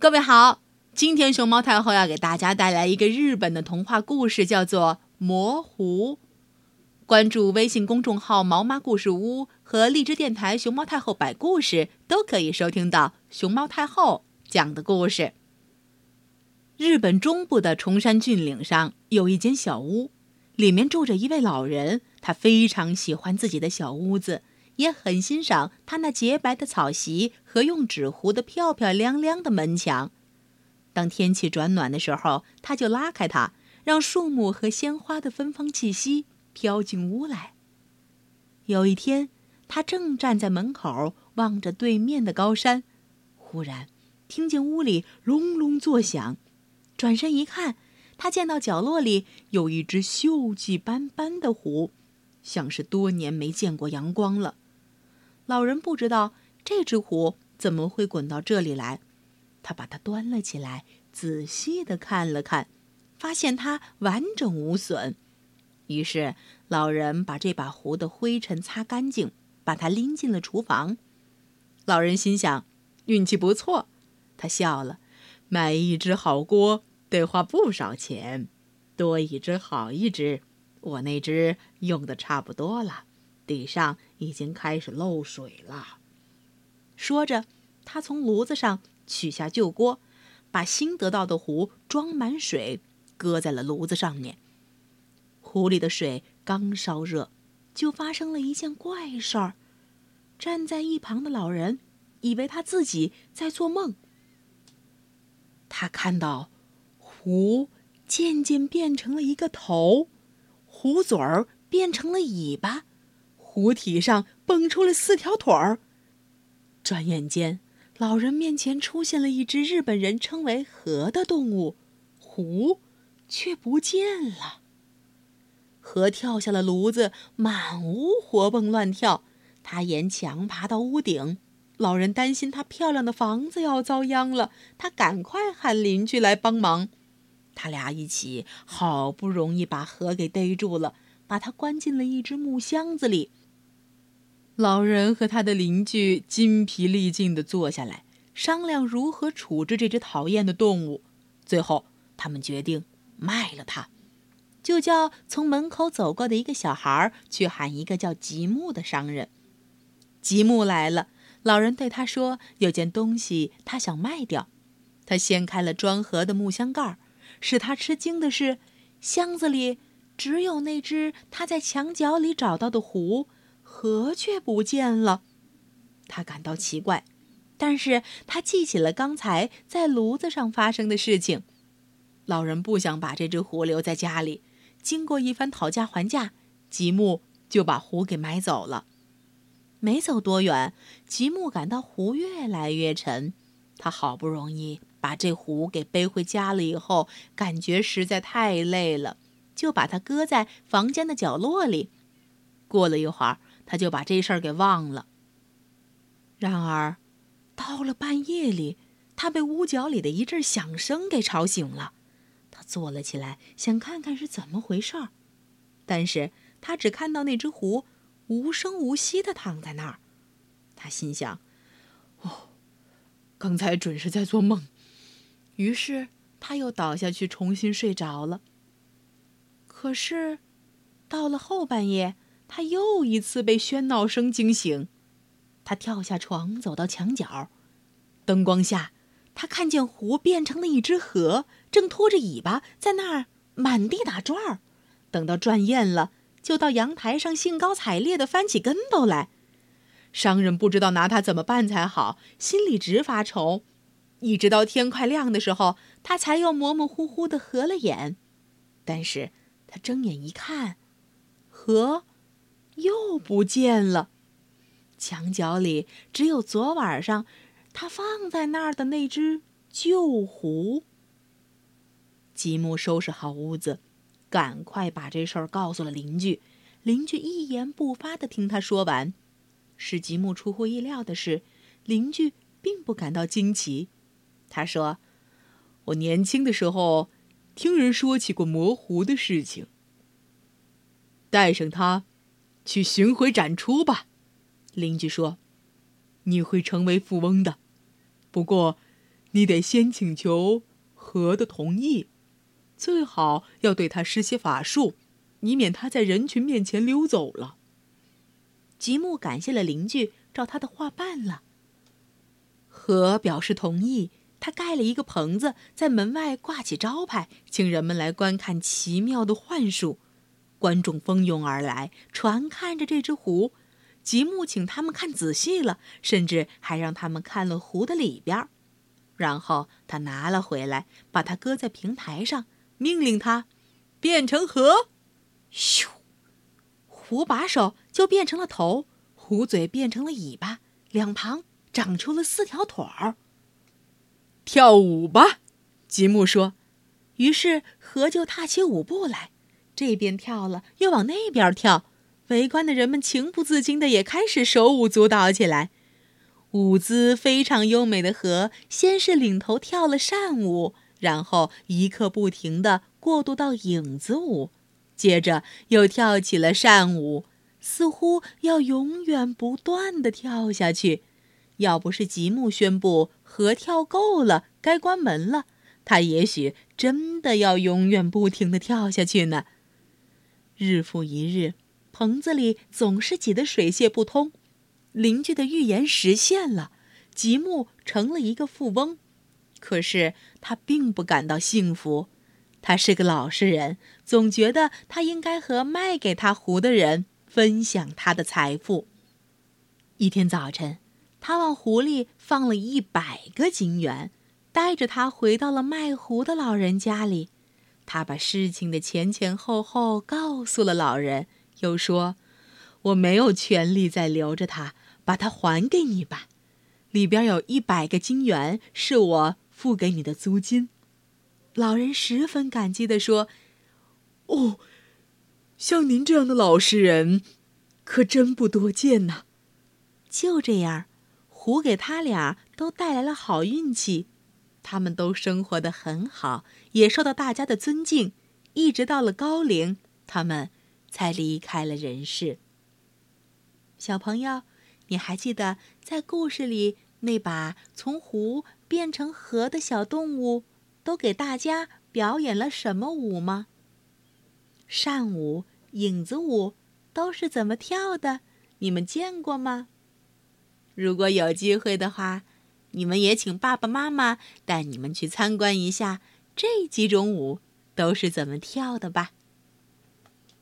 各位好，今天熊猫太后要给大家带来一个日本的童话故事，叫做《魔狐》。关注微信公众号“毛妈故事屋”和荔枝电台“熊猫太后摆故事”，都可以收听到熊猫太后讲的故事。日本中部的崇山峻岭上有一间小屋，里面住着一位老人，他非常喜欢自己的小屋子。也很欣赏他那洁白的草席和用纸糊的漂漂亮亮的门墙。当天气转暖的时候，他就拉开它，让树木和鲜花的芬芳气息飘进屋来。有一天，他正站在门口望着对面的高山，忽然听见屋里隆隆作响，转身一看，他见到角落里有一只锈迹斑斑的壶，像是多年没见过阳光了。老人不知道这只壶怎么会滚到这里来，他把它端了起来，仔细的看了看，发现它完整无损。于是老人把这把壶的灰尘擦干净，把它拎进了厨房。老人心想，运气不错。他笑了，买一只好锅得花不少钱，多一只好一只，我那只用的差不多了。底上已经开始漏水了。说着，他从炉子上取下旧锅，把新得到的壶装满水，搁在了炉子上面。壶里的水刚烧热，就发生了一件怪事儿。站在一旁的老人以为他自己在做梦。他看到壶渐渐变成了一个头，壶嘴儿变成了尾巴。壶体上蹦出了四条腿儿。转眼间，老人面前出现了一只日本人称为“河”的动物，壶却不见了。河跳下了炉子，满屋活蹦乱跳。他沿墙爬到屋顶，老人担心他漂亮的房子要遭殃了，他赶快喊邻居来帮忙。他俩一起好不容易把河给逮住了，把它关进了一只木箱子里。老人和他的邻居筋疲力尽地坐下来，商量如何处置这只讨厌的动物。最后，他们决定卖了它，就叫从门口走过的一个小孩去喊一个叫吉木的商人。吉木来了，老人对他说：“有件东西他想卖掉。”他掀开了装盒的木箱盖，使他吃惊的是，箱子里只有那只他在墙角里找到的壶。河却不见了，他感到奇怪，但是他记起了刚才在炉子上发生的事情。老人不想把这只壶留在家里，经过一番讨价还价，吉木就把壶给买走了。没走多远，吉木感到壶越来越沉，他好不容易把这壶给背回家了以后，感觉实在太累了，就把它搁在房间的角落里。过了一会儿。他就把这事儿给忘了。然而，到了半夜里，他被屋角里的一阵响声给吵醒了。他坐了起来，想看看是怎么回事儿，但是他只看到那只狐无声无息地躺在那儿。他心想：“哦，刚才准是在做梦。”于是他又倒下去，重新睡着了。可是，到了后半夜。他又一次被喧闹声惊醒，他跳下床，走到墙角，灯光下，他看见湖变成了一只河，正拖着尾巴在那儿满地打转儿。等到转厌了，就到阳台上兴高采烈地翻起跟斗来。商人不知道拿他怎么办才好，心里直发愁。一直到天快亮的时候，他才又模模糊糊地合了眼。但是他睁眼一看，河。又不见了，墙角里只有昨晚上他放在那儿的那只旧壶。吉木收拾好屋子，赶快把这事儿告诉了邻居。邻居一言不发的听他说完。使吉木出乎意料的是，邻居并不感到惊奇。他说：“我年轻的时候听人说起过魔壶的事情，带上它。”去巡回展出吧，邻居说：“你会成为富翁的。不过，你得先请求河的同意，最好要对他施些法术，以免他在人群面前溜走了。吉木感谢了邻居，照他的话办了。河表示同意，他盖了一个棚子，在门外挂起招牌，请人们来观看奇妙的幻术。观众蜂拥而来，传看着这只湖。吉木请他们看仔细了，甚至还让他们看了湖的里边。然后他拿了回来，把它搁在平台上，命令它变成河。咻，湖把手就变成了头，壶嘴变成了尾巴，两旁长出了四条腿儿。跳舞吧，吉木说。于是河就踏起舞步来。这边跳了，又往那边跳，围观的人们情不自禁的也开始手舞足蹈起来。舞姿非常优美的河，先是领头跳了扇舞，然后一刻不停的过渡到影子舞，接着又跳起了扇舞，似乎要永远不断的跳下去。要不是吉木宣布河跳够了，该关门了，他也许真的要永远不停的跳下去呢。日复一日，棚子里总是挤得水泄不通。邻居的预言实现了，吉木成了一个富翁。可是他并不感到幸福。他是个老实人，总觉得他应该和卖给他壶的人分享他的财富。一天早晨，他往壶里放了一百个金元，带着他回到了卖壶的老人家里。他把事情的前前后后告诉了老人，又说：“我没有权利再留着它，把它还给你吧。里边有一百个金元，是我付给你的租金。”老人十分感激地说：“哦，像您这样的老实人，可真不多见呐。”就这样，胡给他俩都带来了好运气。他们都生活的很好，也受到大家的尊敬，一直到了高龄，他们才离开了人世。小朋友，你还记得在故事里那把从湖变成河的小动物，都给大家表演了什么舞吗？扇舞、影子舞都是怎么跳的？你们见过吗？如果有机会的话。你们也请爸爸妈妈带你们去参观一下这几种舞都是怎么跳的吧。